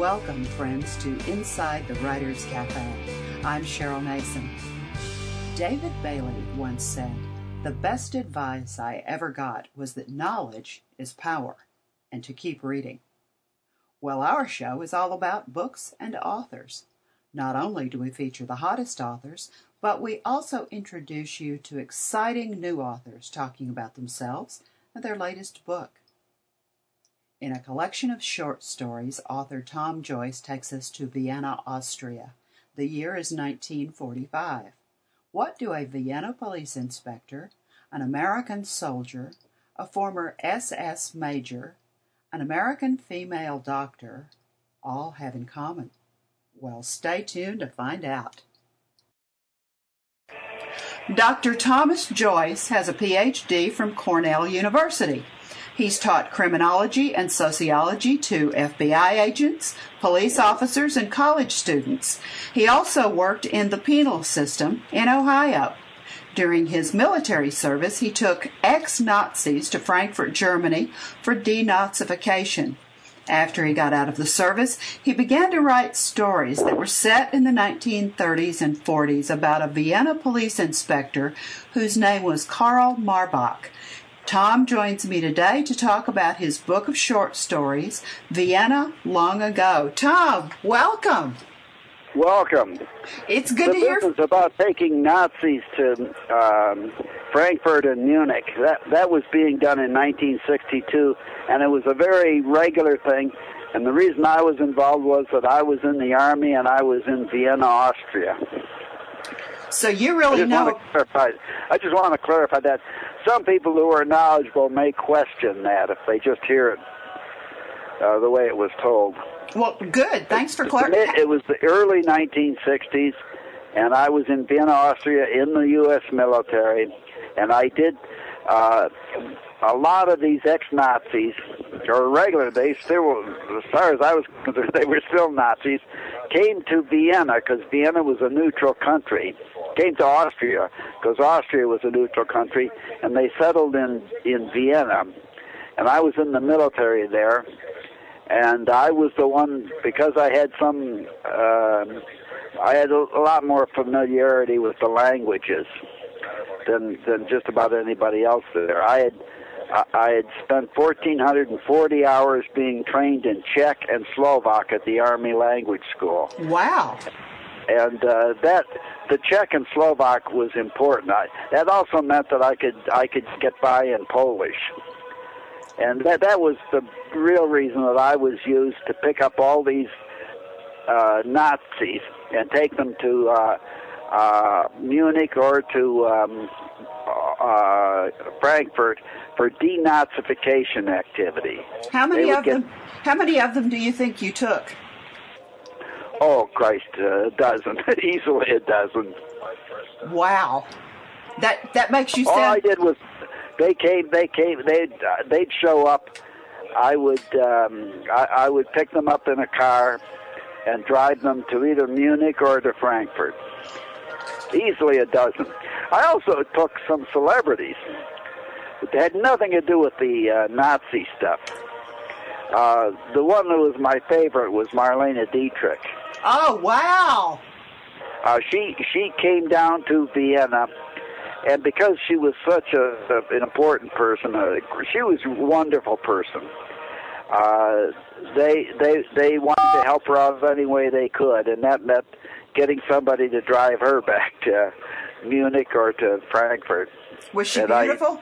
Welcome, friends, to Inside the Writer's Cafe. I'm Cheryl Nason. David Bailey once said, The best advice I ever got was that knowledge is power, and to keep reading. Well, our show is all about books and authors. Not only do we feature the hottest authors, but we also introduce you to exciting new authors talking about themselves and their latest book. In a collection of short stories, author Tom Joyce takes us to Vienna, Austria. The year is 1945. What do a Vienna police inspector, an American soldier, a former SS major, an American female doctor all have in common? Well, stay tuned to find out. Dr. Thomas Joyce has a PhD from Cornell University. He's taught criminology and sociology to FBI agents, police officers, and college students. He also worked in the penal system in Ohio. During his military service, he took ex Nazis to Frankfurt, Germany for denazification. After he got out of the service, he began to write stories that were set in the 1930s and 40s about a Vienna police inspector whose name was Karl Marbach. Tom joins me today to talk about his book of short stories, Vienna Long Ago. Tom, welcome. Welcome. It's good the to hear. This is about taking Nazis to um, Frankfurt and Munich. That that was being done in 1962, and it was a very regular thing. And the reason I was involved was that I was in the army and I was in Vienna, Austria. So you really I know. Want to clarify, I just want to clarify that some people who are knowledgeable may question that if they just hear it uh, the way it was told. Well, good. Thanks for clarifying. It was the early 1960s, and I was in Vienna, Austria, in the U.S. military, and I did uh, a lot of these ex-Nazis, or regular, they still, as far as I was concerned, they were still Nazis, came to Vienna because Vienna was a neutral country. Came to Austria because Austria was a neutral country, and they settled in in Vienna. And I was in the military there, and I was the one because I had some, uh, I had a, a lot more familiarity with the languages than than just about anybody else there. I had I had spent 1,440 hours being trained in Czech and Slovak at the Army Language School. Wow. And uh, that the Czech and Slovak was important. I, that also meant that I could I could get by in Polish, and that that was the real reason that I was used to pick up all these uh, Nazis and take them to uh, uh, Munich or to um, uh, Frankfurt for denazification activity. How many of get- them? How many of them do you think you took? Oh Christ, uh, a dozen, easily a dozen. Wow. That that makes you All I did was they came, they came, they'd uh, they'd show up. I would um, I, I would pick them up in a car and drive them to either Munich or to Frankfurt. Easily a dozen. I also took some celebrities. It had nothing to do with the uh, Nazi stuff. Uh, the one that was my favorite was Marlene Dietrich. Oh wow. Uh, she she came down to Vienna, and because she was such a, a an important person, uh, she was a wonderful person. Uh, they they they wanted to help her out any way they could, and that meant getting somebody to drive her back to Munich or to Frankfurt. Was she And I- beautiful?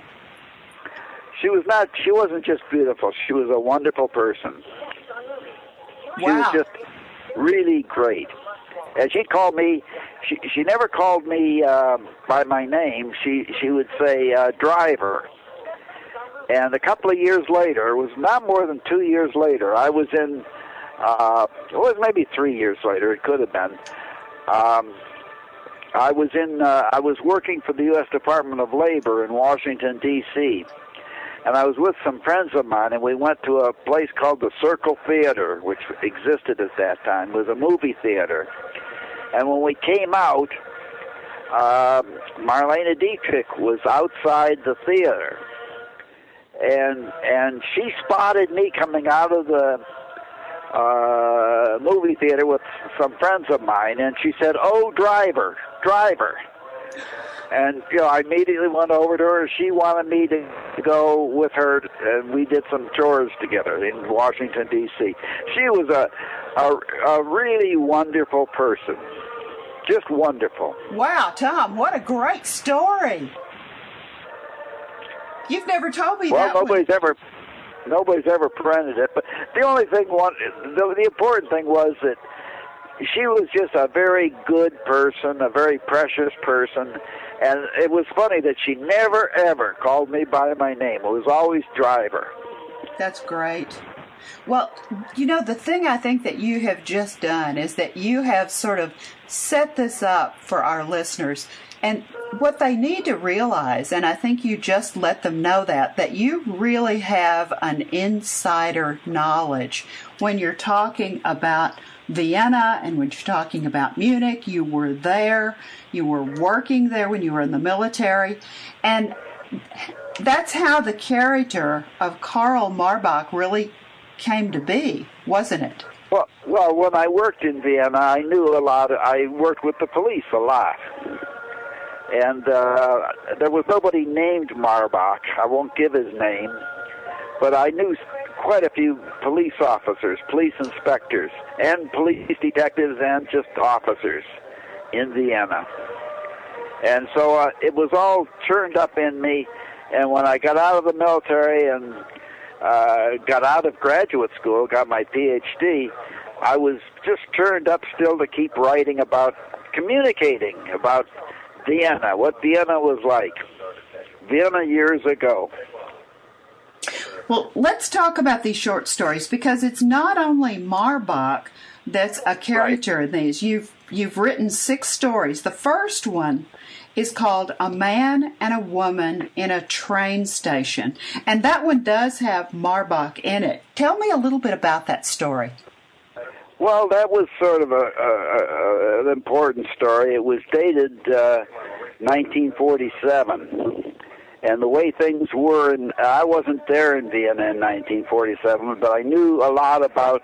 She was not. She wasn't just beautiful. She was a wonderful person. She was Wow. just really great. And she called me. She she never called me uh, by my name. She she would say uh, driver. And a couple of years later, it was not more than two years later. I was in. Uh, it was maybe three years later. It could have been. Um, I was in. Uh, I was working for the U.S. Department of Labor in Washington D.C and I was with some friends of mine, and we went to a place called the Circle Theater, which existed at that time. It was a movie theater. And when we came out, uh, Marlene Dietrich was outside the theater, and and she spotted me coming out of the uh, movie theater with some friends of mine, and she said, "Oh, driver, driver." And you know, I immediately went over to her. She wanted me to go with her, and we did some chores together in Washington D.C. She was a a, a really wonderful person, just wonderful. Wow, Tom, what a great story! You've never told me well, that. Well, nobody's one. ever nobody's ever printed it. But the only thing, one, the, the important thing was that she was just a very good person, a very precious person, and it was funny that she never ever called me by my name. It was always Driver. That's great. Well, you know, the thing I think that you have just done is that you have sort of set this up for our listeners. And what they need to realize, and I think you just let them know that, that you really have an insider knowledge when you're talking about Vienna and when you're talking about Munich. You were there, you were working there when you were in the military. And that's how the character of Karl Marbach really came to be, wasn't it? Well, well, when I worked in Vienna, I knew a lot. I worked with the police a lot, and uh, there was nobody named Marbach. I won't give his name, but I knew quite a few police officers, police inspectors, and police detectives, and just officers in Vienna. And so uh, it was all turned up in me. And when I got out of the military and uh, got out of graduate school, got my PhD, I was just turned up still to keep writing about communicating about Vienna, what Vienna was like. Vienna years ago. Well, let's talk about these short stories because it's not only Marbach that's a character right. in these. You've you've written six stories. The first one is called A Man and a Woman in a Train Station. And that one does have Marbach in it. Tell me a little bit about that story. Well, that was sort of a, a, a an important story. It was dated uh, 1947, and the way things were, and I wasn't there in Vienna in 1947, but I knew a lot about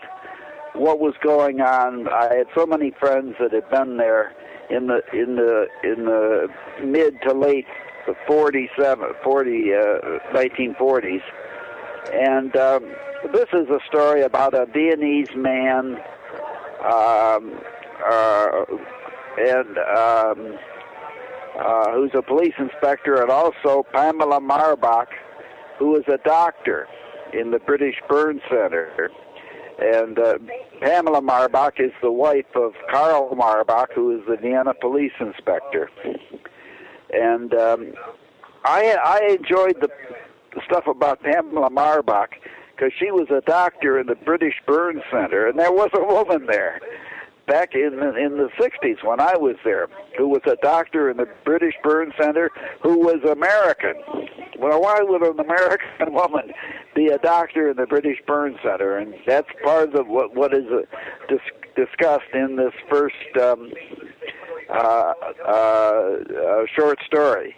what was going on. I had so many friends that had been there in the in the in the mid to late 47, 40, uh, 1940s, and um, this is a story about a Viennese man um, uh, and um, uh, who's a police inspector, and also Pamela Marbach, who is a doctor in the British Burn Center. And uh, Pamela Marbach is the wife of Karl Marbach, who is the Vienna police inspector. And um, I I enjoyed the stuff about Pamela Marbach because she was a doctor in the British Burn Center, and there was a woman there back in the, in the 60s when I was there who was a doctor in the British Burn Center who was American. Well, why would an American woman be a doctor in the British Burn Center? And that's part of what what is uh, dis- discussed in this first um, uh, uh, uh, short story.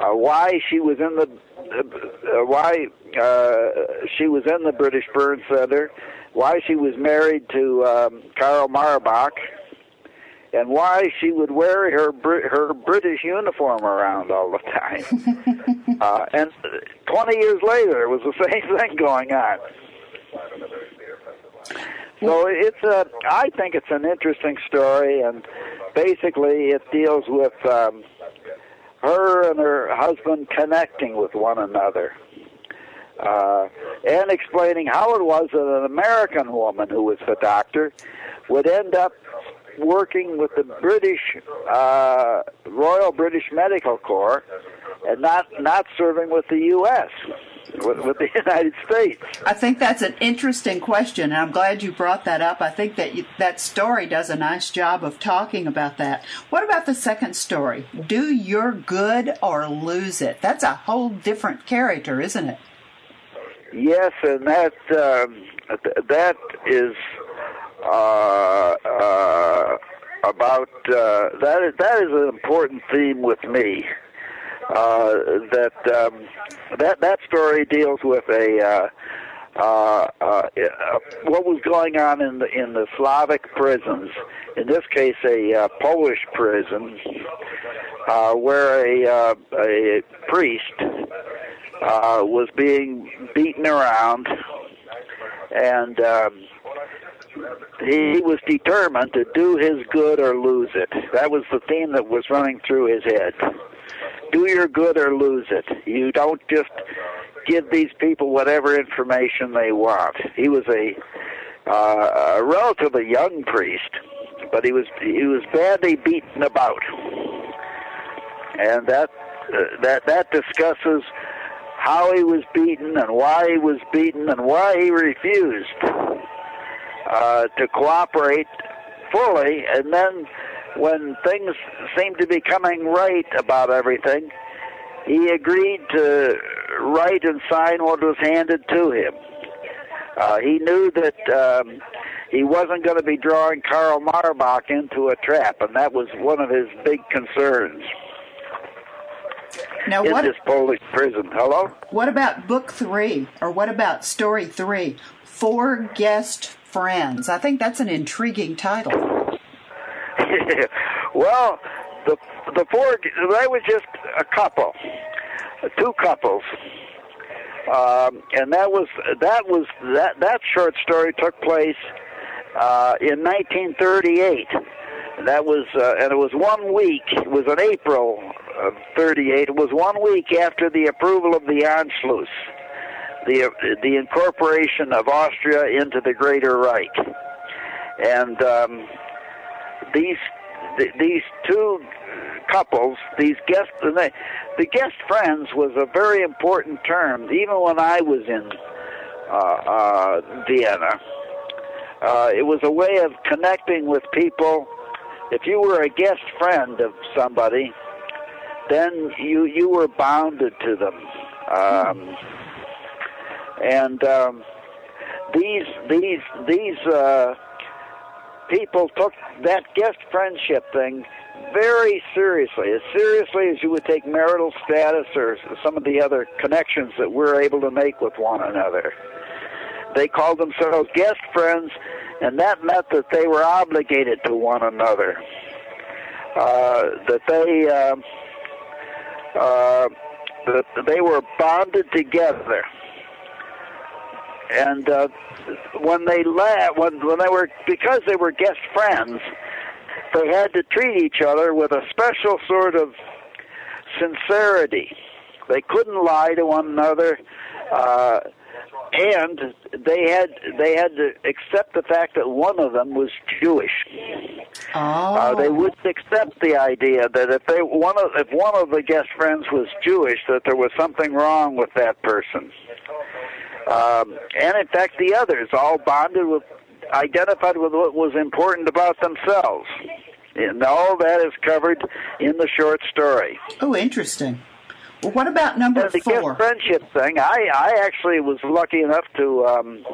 Uh, why she was in the uh, why uh, she was in the British Burn Center, why she was married to um, Karl Marbach, and why she would wear her her British uniform around all the time. uh, and 20 years later, it was the same thing going on. So it's a, I think it's an interesting story, and basically it deals with um, her and her husband connecting with one another. Uh, and explaining how it was that an American woman who was a doctor would end up working with the British uh, Royal British Medical Corps and not not serving with the U.S. With, with, the United States. I think that's an interesting question, and I'm glad you brought that up. I think that you, that story does a nice job of talking about that. What about the second story? Do your good or lose it? That's a whole different character, isn't it? Yes, and that um, that is uh, uh, about uh, that. Is, that is an important theme with me. Uh, that um, that that story deals with a uh, uh, what was going on in the in the Slavic prisons. In this case, a Polish prison uh, where a a priest uh, was being beaten around, and um, he was determined to do his good or lose it. That was the theme that was running through his head. Do your good or lose it. You don't just give these people whatever information they want. He was a, uh, a relatively young priest, but he was he was badly beaten about, and that uh, that that discusses how he was beaten and why he was beaten and why he refused uh, to cooperate fully, and then when things seemed to be coming right about everything, he agreed to write and sign what was handed to him. Uh, he knew that um, he wasn't going to be drawing Karl Marbach into a trap, and that was one of his big concerns. Now, in what, this Polish prison. Hello? what about book three, or what about story three? Four guest friends. I think that's an intriguing title. well, the the four they were just a couple, two couples, um, and that was that was that that short story took place uh, in 1938. That was uh, and it was one week. It was in April of 38. It was one week after the approval of the Anschluss, the the incorporation of Austria into the Greater Reich, and um, these th- these two couples, these guest the, the guest friends was a very important term. Even when I was in uh, uh, Vienna, uh, it was a way of connecting with people. If you were a guest friend of somebody, then you you were bounded to them, um, and um, these these these uh, people took that guest friendship thing very seriously, as seriously as you would take marital status or some of the other connections that we're able to make with one another. They called themselves guest friends, and that meant that they were obligated to one another. Uh, that they uh, uh, they were bonded together, and uh, when they la- when when they were because they were guest friends, they had to treat each other with a special sort of sincerity. They couldn't lie to one another. Uh, and they had they had to accept the fact that one of them was Jewish. Oh. Uh, they wouldn't accept the idea that if they one of if one of the guest friends was Jewish, that there was something wrong with that person. Um, and in fact, the others all bonded with, identified with what was important about themselves. And all that is covered in the short story. Oh, interesting. Well, what about number the four? guest friendship thing, I, I actually was lucky enough to um,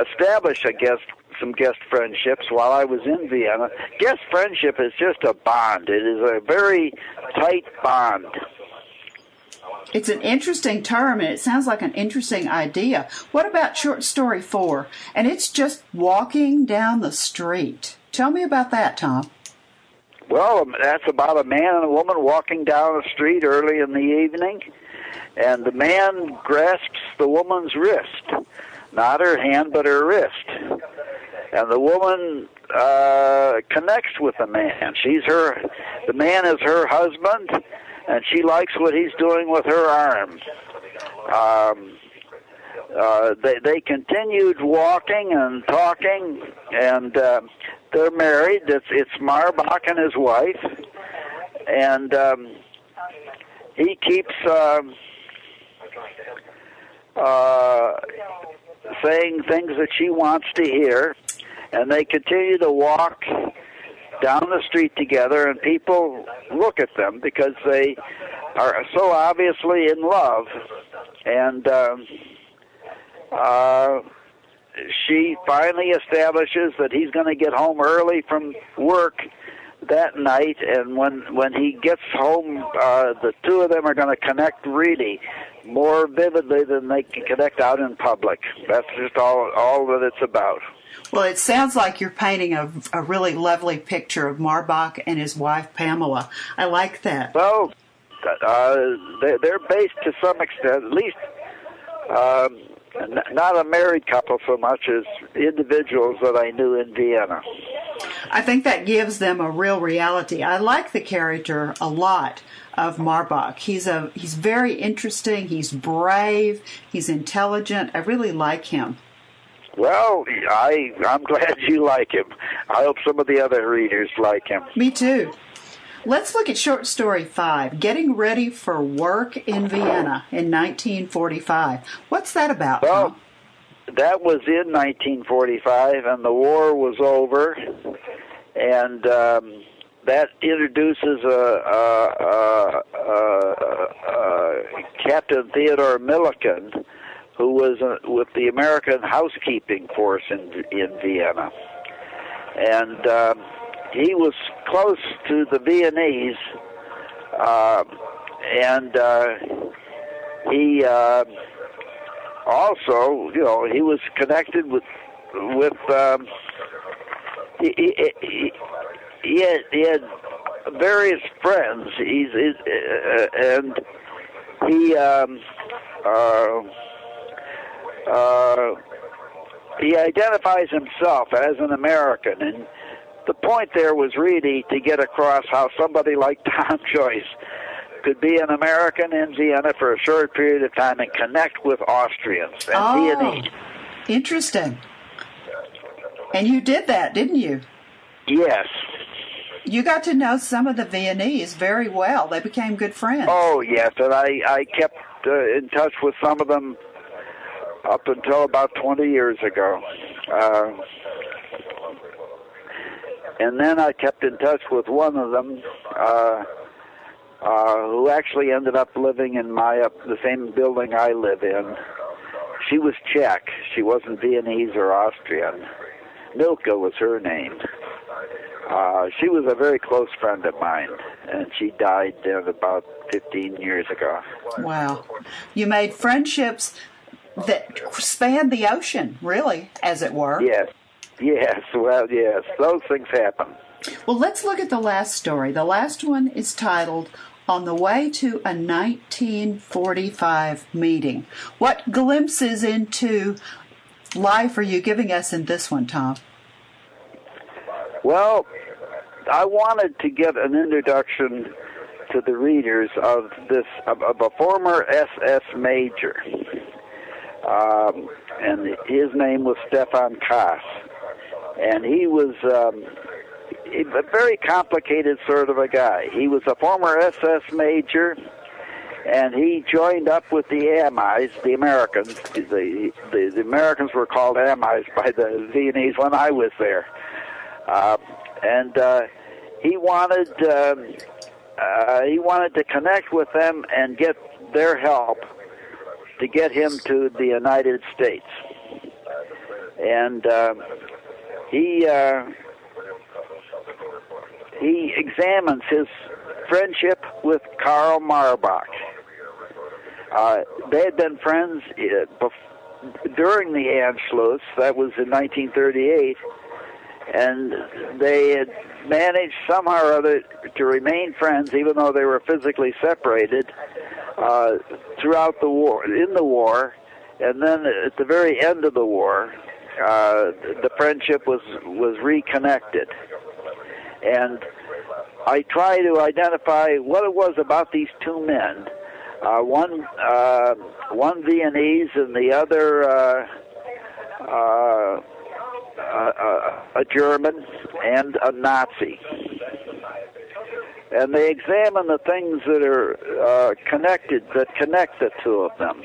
establish a guest some guest friendships while I was in Vienna. Guest friendship is just a bond. It is a very tight bond. It's an interesting term and it sounds like an interesting idea. What about short story four? And it's just walking down the street. Tell me about that, Tom. Well, that's about a man and a woman walking down the street early in the evening, and the man grasps the woman's wrist, not her hand, but her wrist. And the woman uh, connects with the man. She's her, the man is her husband, and she likes what he's doing with her arm. Um, uh, they they continued walking and talking, and uh, they're married. It's it's Marbach and his wife, and um, he keeps um uh, saying things that she wants to hear, and they continue to walk down the street together, and people look at them because they are so obviously in love, and. Um, uh, she finally establishes that he's going to get home early from work that night, and when when he gets home, uh, the two of them are going to connect really more vividly than they can connect out in public. That's just all all that it's about. Well, it sounds like you're painting a, a really lovely picture of Marbach and his wife Pamela. I like that. Well, uh, they, they're based to some extent, at least. Um, not a married couple so much as individuals that I knew in Vienna. I think that gives them a real reality. I like the character a lot of Marbach. He's a he's very interesting. He's brave. He's intelligent. I really like him. Well, I I'm glad you like him. I hope some of the other readers like him. Me too. Let's look at short story five Getting Ready for Work in Vienna in 1945. What's that about? Well, Tom? that was in 1945, and the war was over, and um, that introduces a, a, a, Captain Theodore Milliken, who was uh, with the American housekeeping force in in Vienna, and. Um, he was close to the Viennese, uh, and uh, he uh, also, you know, he was connected with with. Um, he, he, he, he, had, he had various friends. He's, he's uh, and he um, uh, uh, he identifies himself as an American and the point there was really to get across how somebody like Tom Joyce could be an American in Vienna for a short period of time and connect with Austrians and oh, Viennese. Interesting. And you did that, didn't you? Yes. You got to know some of the Viennese very well. They became good friends. Oh, yes. And I, I kept uh, in touch with some of them up until about 20 years ago. Uh, and then I kept in touch with one of them, uh, uh, who actually ended up living in my uh, the same building I live in. She was Czech. She wasn't Viennese or Austrian. Milka was her name. Uh, she was a very close friend of mine, and she died then about 15 years ago. Wow. You made friendships that spanned the ocean, really, as it were. Yes. Yes, well, yes, those things happen. Well, let's look at the last story. The last one is titled On the Way to a 1945 Meeting. What glimpses into life are you giving us in this one, Tom? Well, I wanted to give an introduction to the readers of this of, of a former SS major, um, and his name was Stefan Kass and he was um, a very complicated sort of a guy. He was a former SS major, and he joined up with the Amis, the Americans. The, the, the Americans were called Amis by the Viennese when I was there, uh, and uh, he wanted um, uh, he wanted to connect with them and get their help to get him to the United States. And uh, he uh, he examines his friendship with Karl Marbach. Uh, they had been friends uh, bef- during the Anschluss. That was in 1938, and they had managed somehow or other to remain friends, even though they were physically separated uh, throughout the war. In the war, and then at the very end of the war, uh, the friendship was was reconnected, and I try to identify what it was about these two men. Uh, one uh, one Viennese and the other uh, uh, a German and a Nazi. And they examine the things that are connected, that connect the two of them.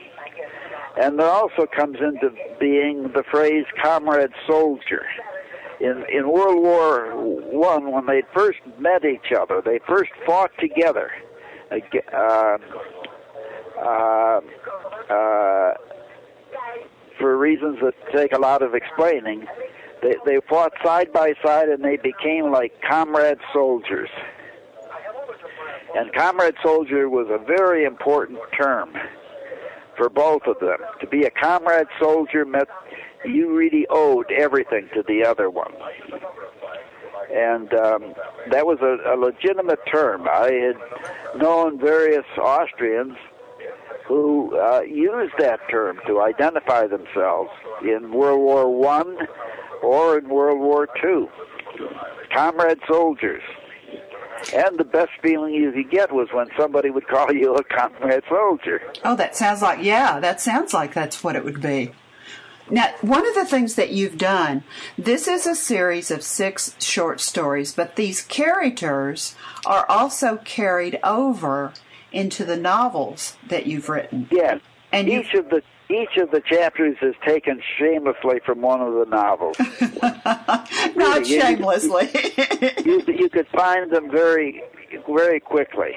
And there also comes into being the phrase comrade soldier. In, in World War One, when they first met each other, they first fought together. Uh, uh, uh, for reasons that take a lot of explaining, they, they fought side by side and they became like comrade soldiers. And comrade soldier was a very important term for both of them. To be a comrade soldier meant you really owed everything to the other one. And um, that was a, a legitimate term. I had known various Austrians who uh, used that term to identify themselves in World War One or in World War Two. Comrade soldiers. And the best feeling you could get was when somebody would call you a comrade soldier. Oh, that sounds like, yeah, that sounds like that's what it would be. Now, one of the things that you've done, this is a series of six short stories, but these characters are also carried over into the novels that you've written. Yes. And each of the each of the chapters is taken shamelessly from one of the novels. Not shamelessly. you, you could find them very, very quickly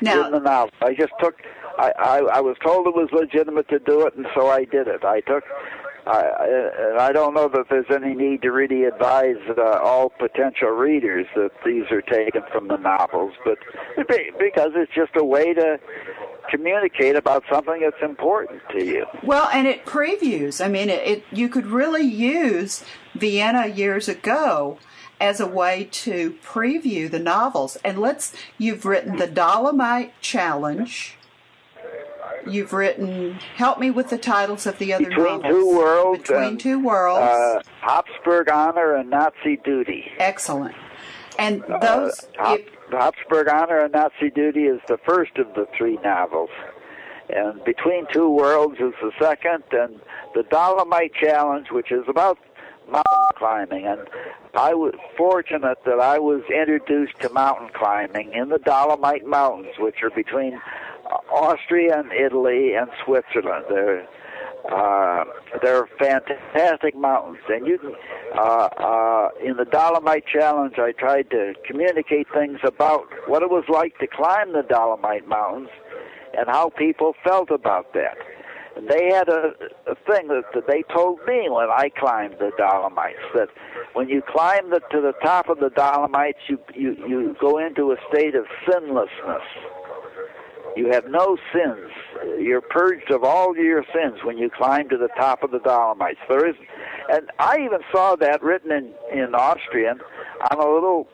now, in the novel. I just took. I, I I was told it was legitimate to do it, and so I did it. I took. I, I don't know that there's any need to really advise uh, all potential readers that these are taken from the novels, but because it's just a way to communicate about something that's important to you. Well, and it previews. I mean, it, it you could really use Vienna years ago as a way to preview the novels. And let's you've written the Dolomite Challenge. You've written. Help me with the titles of the other Between novels. Two Worlds. Between and, Two Worlds. Uh, Habsburg Honor and Nazi Duty. Excellent. And those. Uh, Habsburg Honor and Nazi Duty is the first of the three novels. And Between Two Worlds is the second, and the Dolomite Challenge, which is about mountain climbing. And I was fortunate that I was introduced to mountain climbing in the Dolomite Mountains, which are between Austria and Italy and Switzerland. They're uh, they're fantastic mountains, and you can. Uh, uh, in the Dolomite Challenge, I tried to communicate things about what it was like to climb the Dolomite Mountains and how people felt about that. And they had a, a thing that, that they told me when I climbed the Dolomites that when you climb the, to the top of the Dolomites, you you you go into a state of sinlessness you have no sins. You're purged of all your sins when you climb to the top of the Dolomites. There is, and I even saw that written in in Austrian on a little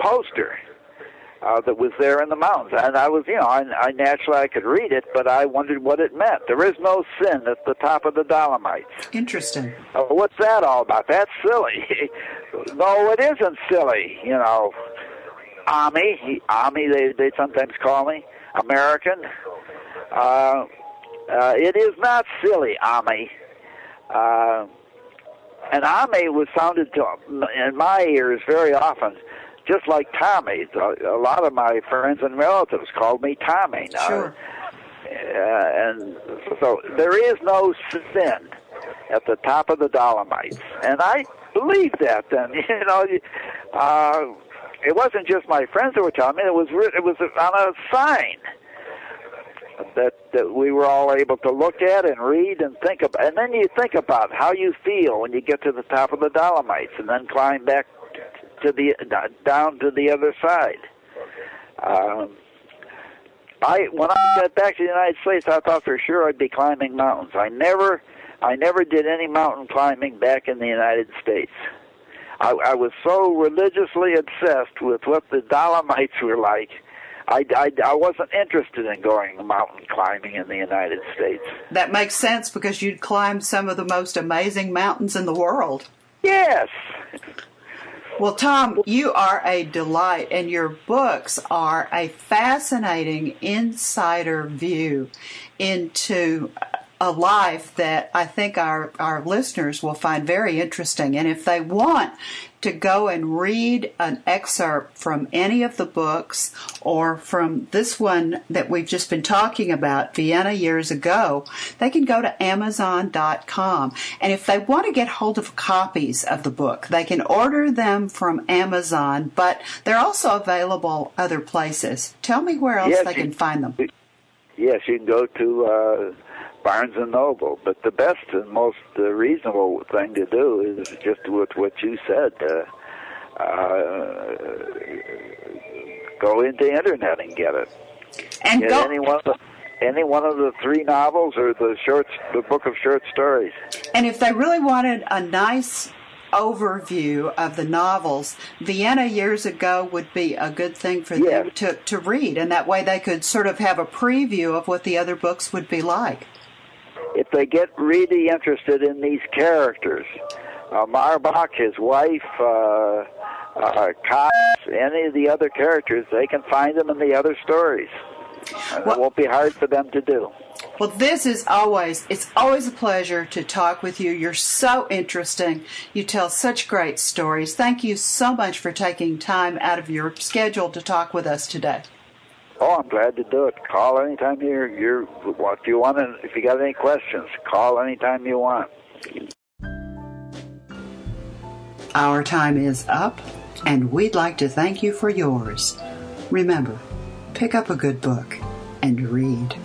poster uh, that was there in the mountains. And I was, you know, I, I naturally I could read it, but I wondered what it meant. There is no sin at the top of the Dolomites. Interesting. Uh, what's that all about? That's silly. no, it isn't silly. You know, Ami, Ami, they they sometimes call me. American. Uh, uh, it is not silly, Ami. Uh, and Ami was sounded to, in my ears very often just like Tommy. A lot of my friends and relatives called me Tommy. Now. Sure. Uh, and so there is no sin at the top of the Dolomites, and I believe that. Then you know, uh, it wasn't just my friends that were telling me; it was it was on a sign that that we were all able to look at and read and think about. And then you think about how you feel when you get to the top of the Dolomites, and then climb back to the down to the other side. Um, I when I got back to the United States, I thought for sure I'd be climbing mountains. I never, I never did any mountain climbing back in the United States. I, I was so religiously obsessed with what the Dolomites were like. I, I, I wasn't interested in going mountain climbing in the United States. That makes sense because you'd climb some of the most amazing mountains in the world. Yes. Well, Tom, you are a delight, and your books are a fascinating insider view into a life that I think our, our listeners will find very interesting. And if they want to go and read an excerpt from any of the books or from this one that we've just been talking about, Vienna Years Ago, they can go to Amazon.com. And if they want to get hold of copies of the book, they can order them from Amazon, but they're also available other places. Tell me where else yes, they can find them. Yes, you can go to uh, Barnes and Noble. But the best and most uh, reasonable thing to do is just with what you said. Uh, uh, go into internet and get it. And get go any one of the, any one of the three novels or the short, the book of short stories. And if they really wanted a nice overview of the novels, Vienna years ago would be a good thing for Yes. them to, to read, and that way they could sort of have a preview of what the other books would be like. If they get really interested in these characters, uh, Marbach, his wife, uh, uh, Cox, any of the other characters, they can find them in the other stories. And Well- it won't be hard for them to do. Well, this is always, it's always a pleasure to talk with you. You're so interesting. You tell such great stories. Thank you so much for taking time out of your schedule to talk with us today. Oh, I'm glad to do it. Call anytime you're you're what you want, and if you got any questions, call anytime you want. Our time is up, and we'd like to thank you for yours. Remember, pick up a good book and read.